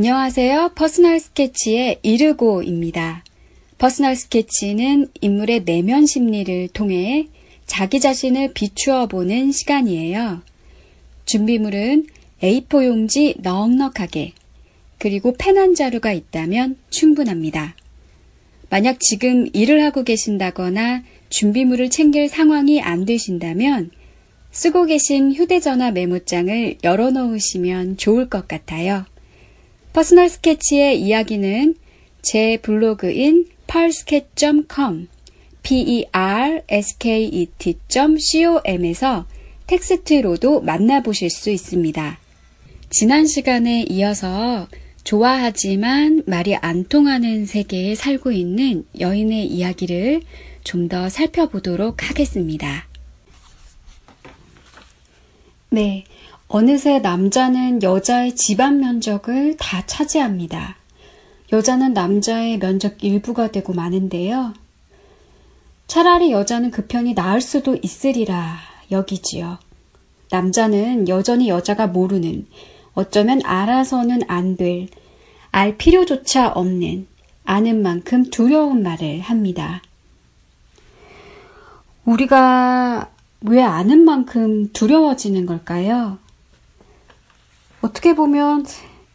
안녕하세요. Personal Sketch의 이르고입니다. Personal Sketch는 인물의 내면 심리를 통해 자기 자신을 비추어 보는 시간이에요. 준비물은 A4 용지 넉넉하게, 그리고 펜 한 자루가 있다면 충분합니다. 만약 지금 일을 하고 계신다거나 준비물을 챙길 상황이 안 되신다면 쓰고 계신 휴대전화 메모장을 열어놓으시면 좋을 것 같아요. Personal Sketch의 이야기는 제 블로그인 persket.com p-e-r-s-k-e-t.com에서 텍스트로도 만나보실 수 있습니다. 지난 시간에 이어서 좋아하지만 말이 안 통하는 세계에 살고 있는 여인의 이야기를 좀 더 살펴보도록 하겠습니다. 네. 어느새 남자는 여자의 집안 면적을 다 차지합니다. 여자는 남자의 면적 일부가 되고 마는데요. 차라리 여자는 그 편이 나을 수도 있으리라 여기지요. 남자는 여전히 여자가 모르는, 어쩌면 알아서는 안 될, 알 필요조차 없는, 아는 만큼 두려운 말을 합니다. 우리가 왜 아는 만큼 두려워지는 걸까요? 어떻게 보면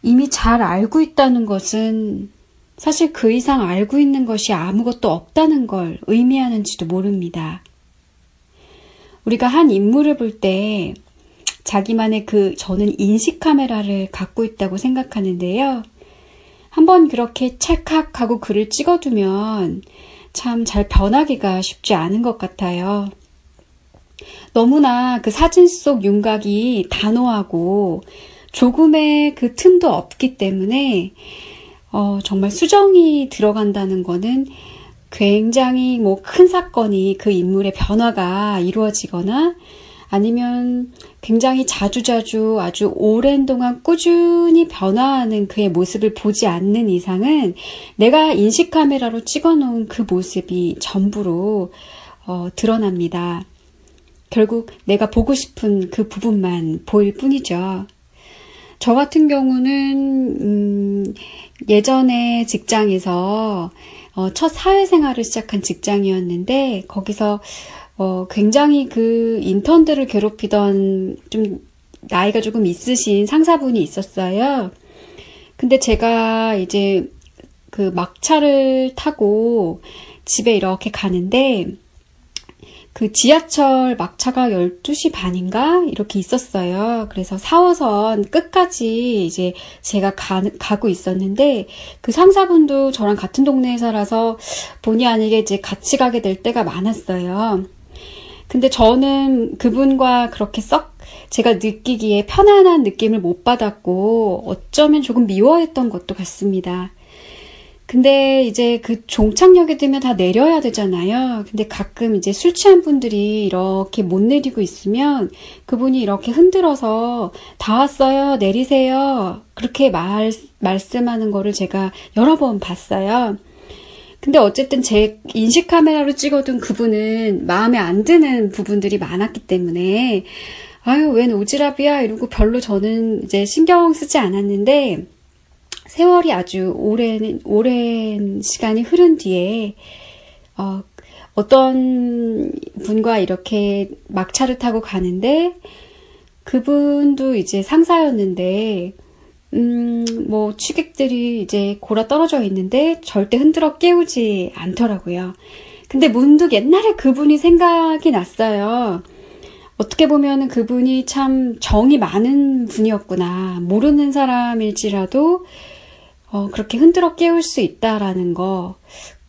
이미 잘 알고 있다는 것은 사실 그 이상 알고 있는 것이 아무것도 없다는 걸 의미하는지도 모릅니다. 우리가 한 인물을 볼 때 자기만의 그 저는 인식 카메라를 갖고 있다고 생각하는데요. 한번 그렇게 찰칵하고 글을 찍어두면 참 잘 변하기가 쉽지 않은 것 같아요. 너무나 그 사진 속 윤곽이 단호하고 조금의 그 틈도 없기 때문에 어, 정말 수정이 들어간다는 거는 굉장히 뭐 큰 사건이 그 인물의 변화가 이루어지거나 아니면 굉장히 자주자주 아주 오랜 동안 꾸준히 변화하는 그의 모습을 보지 않는 이상은 내가 인식 카메라로 찍어 놓은 그 모습이 전부로 어, 드러납니다. 결국 내가 보고 싶은 그 부분만 보일 뿐이죠. 저 같은 경우는 음, 예전에 직장에서 어, 첫 사회생활을 시작한 직장이었는데 거기서 어, 굉장히 그 인턴들을 괴롭히던 좀 나이가 조금 있으신 상사분이 있었어요. 근데 제가 이제 그 막차를 타고 집에 이렇게 가는데 그 지하철 막차가 12시 반인가? 이렇게 있었어요. 그래서 4호선 끝까지 이제 제가 가, 가고 있었는데 그 상사분도 저랑 같은 동네에 살아서 본의 아니게 이제 같이 가게 될 때가 많았어요. 근데 저는 그분과 그렇게 썩 제가 느끼기에 편안한 느낌을 못 받았고 어쩌면 조금 미워했던 것도 같습니다. 근데 이제 그 종착역에 되면 다 내려야 되잖아요. 근데 가끔 이제 술 취한 분들이 이렇게 못 내리고 있으면 그분이 이렇게 흔들어서 다 왔어요. 내리세요. 그렇게 말, 말씀하는 거를 제가 여러 번 봤어요. 근데 어쨌든 제 인식 카메라로 찍어둔 그분은 마음에 안 드는 부분들이 많았기 때문에 아유, 웬 오지랖이야? 이러고 별로 저는 이제 신경 쓰지 않았는데 세월이 아주 오랜, 오랜 시간이 흐른 뒤에, 어, 어떤 분과 이렇게 막차를 타고 가는데, 그분도 이제 상사였는데, 음, 뭐, 취객들이 이제 골아 떨어져 있는데, 절대 흔들어 깨우지 않더라고요. 근데 문득 옛날에 그분이 생각이 났어요. 어떻게 보면 그분이 참 정이 많은 분이었구나. 모르는 사람일지라도 어, 그렇게 흔들어 깨울 수 있다라는 거.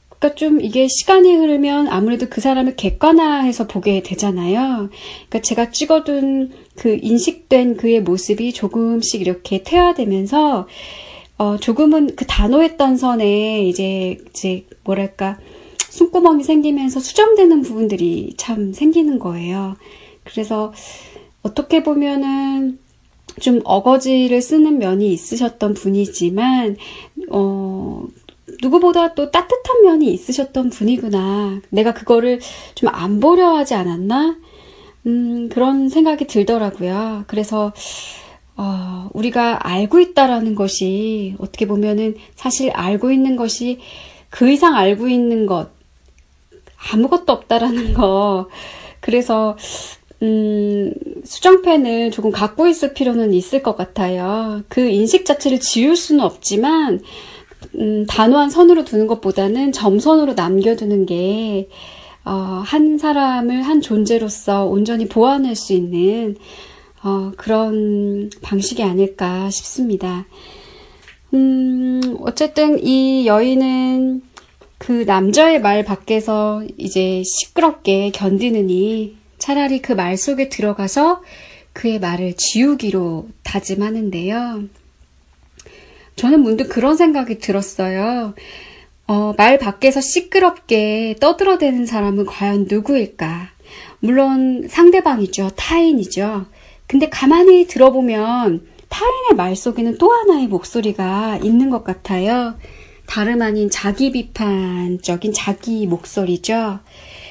그러니까 좀 이게 시간이 흐르면 아무래도 그 사람을 객관화해서 보게 되잖아요. 그러니까 제가 찍어둔 그 인식된 그의 모습이 조금씩 이렇게 퇴화되면서 어, 조금은 그 단호했던 선에 이제 이제 뭐랄까 숨구멍이 생기면서 수정되는 부분들이 참 생기는 거예요. 그래서 어떻게 보면은 좀 어거지를 쓰는 면이 있으셨던 분이지만, 어, 누구보다 또 따뜻한 면이 있으셨던 분이구나. 내가 그거를 좀 안 보려 하지 않았나? 음, 그런 생각이 들더라고요. 그래서, 어, 우리가 알고 있다라는 것이 어떻게 보면은 사실 알고 있는 것이 그 이상 알고 있는 것 아무것도 없다라는 거. 그래서 음, 수정펜을 조금 갖고 있을 필요는 있을 것 같아요. 그 인식 자체를 지울 수는 없지만, 음, 단호한 선으로 두는 것보다는 점선으로 남겨두는 게, 어, 한 사람을 한 존재로서 온전히 보완할 수 있는, 어, 그런 방식이 아닐까 싶습니다. 음, 어쨌든 이 여인은 그 남자의 말 밖에서 이제 시끄럽게 견디느니 차라리 그 말 속에 들어가서 그의 말을 지우기로 다짐하는데요. 저는 문득 그런 생각이 들었어요. 어, 말 밖에서 시끄럽게 떠들어대는 사람은 과연 누구일까? 물론 상대방이죠. 타인이죠. 근데 가만히 들어보면 타인의 말 속에는 또 하나의 목소리가 있는 것 같아요. 다름 아닌 자기 비판적인 자기 목소리죠.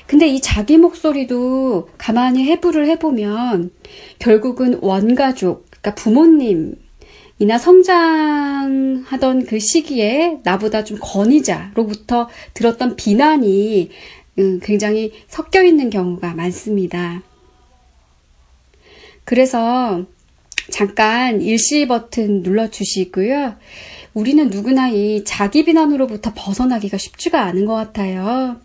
근데 이 자기 목소리도 가만히 해부를 해보면 결국은 원가족, 그러니까 부모님 이나 성장하던 그 시기에 나보다 좀 권위자로부터 들었던 비난이 음, 굉장히 섞여 있는 경우가 많습니다. 그래서 잠깐 일시 버튼 눌러주시고요. 우리는 누구나 이 자기 비난으로부터 벗어나기가 쉽지가 않은 것 같아요.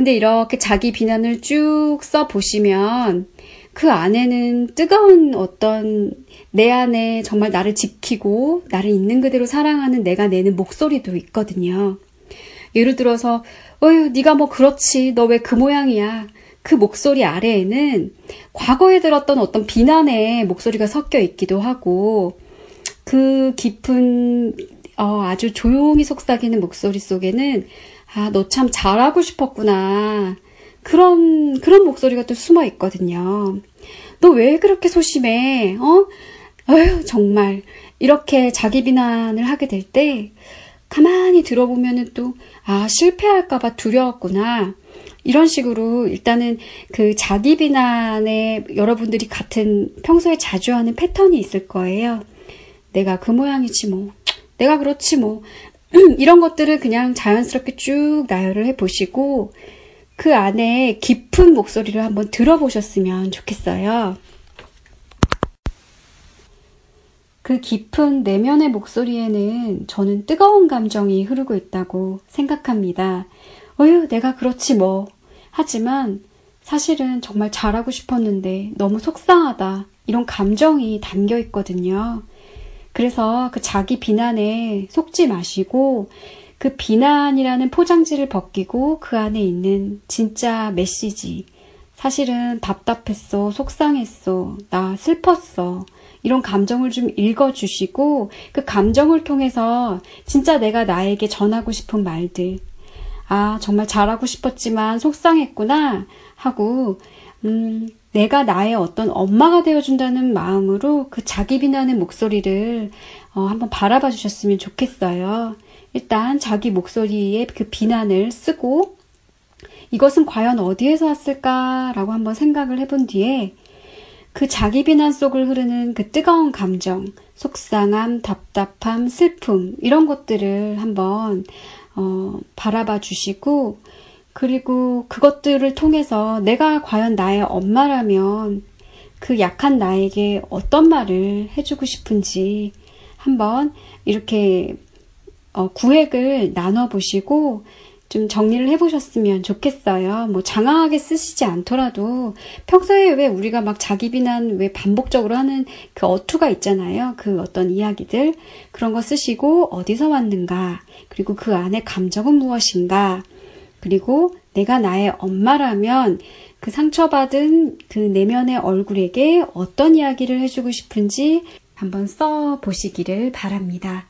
근데 이렇게 자기 비난을 쭉 써보시면 그 안에는 뜨거운 어떤 내 안에 정말 나를 지키고 나를 있는 그대로 사랑하는 내가 내는 목소리도 있거든요. 예를 들어서 어휴 네가 뭐 그렇지 너 왜 그 모양이야 그 목소리 아래에는 과거에 들었던 어떤 비난의 목소리가 섞여 있기도 하고 그 깊은 어, 아주 조용히 속삭이는 목소리 속에는 아, 너 참 잘하고 싶었구나. 그런, 그런 목소리가 또 숨어 있거든요. 너 왜 그렇게 소심해? 어? 어휴, 정말. 이렇게 자기 비난을 하게 될 때, 가만히 들어보면은 또, 아, 실패할까봐 두려웠구나. 이런 식으로 일단은 그 자기 비난에 여러분들이 같은 평소에 자주 하는 패턴이 있을 거예요. 내가 그 모양이지 뭐. 내가 그렇지 뭐. 이런 것들을 그냥 자연스럽게 쭉 나열을 해 보시고 그 안에 깊은 목소리를 한번 들어보셨으면 좋겠어요. 그 깊은 내면의 목소리에는 저는 뜨거운 감정이 흐르고 있다고 생각합니다. 어휴, 내가 그렇지 뭐. 하지만 사실은 정말 잘하고 싶었는데 너무 속상하다. 이런 감정이 담겨 있거든요. 그래서 그 자기 비난에 속지 마시고 그 비난이라는 포장지를 벗기고 그 안에 있는 진짜 메시지. 사실은 답답했어, 속상했어, 나 슬펐어. 이런 감정을 좀 읽어주시고 그 감정을 통해서 진짜 내가 나에게 전하고 싶은 말들. 아, 정말 잘하고 싶었지만 속상했구나 하고, 음, 내가 나의 어떤 엄마가 되어준다는 마음으로 그 자기 비난의 목소리를 어, 한번 바라봐 주셨으면 좋겠어요. 일단 자기 목소리에 그 비난을 쓰고 이것은 과연 어디에서 왔을까라고 한번 생각을 해본 뒤에 그 자기 비난 속을 흐르는 그 뜨거운 감정, 속상함, 답답함, 슬픔 이런 것들을 한번 어, 바라봐 주시고 그리고 그것들을 통해서 내가 과연 나의 엄마라면 그 약한 나에게 어떤 말을 해주고 싶은지 한번 이렇게 어, 구획을 나눠보시고 좀 정리를 해보셨으면 좋겠어요. 뭐 장황하게 쓰시지 않더라도 평소에 왜 우리가 막 자기 비난 왜 반복적으로 하는 그 어투가 있잖아요. 그 어떤 이야기들 그런 거 쓰시고 어디서 왔는가 그리고 그 안에 감정은 무엇인가 그리고 내가 나의 엄마라면 그 상처받은 그 내면의 얼굴에게 어떤 이야기를 해주고 싶은지 한번 써 보시기를 바랍니다.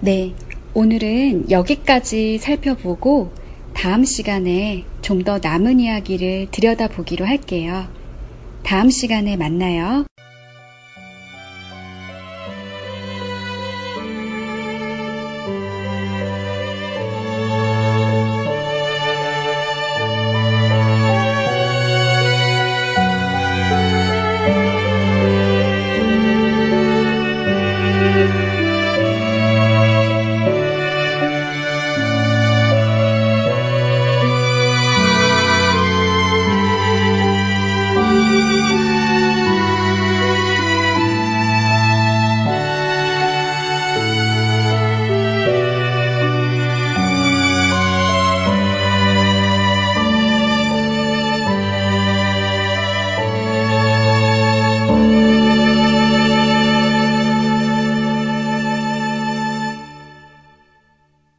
네. 오늘은 여기까지 살펴보고 다음 시간에 좀 더 남은 이야기를 들여다보기로 할게요. 다음 시간에 만나요.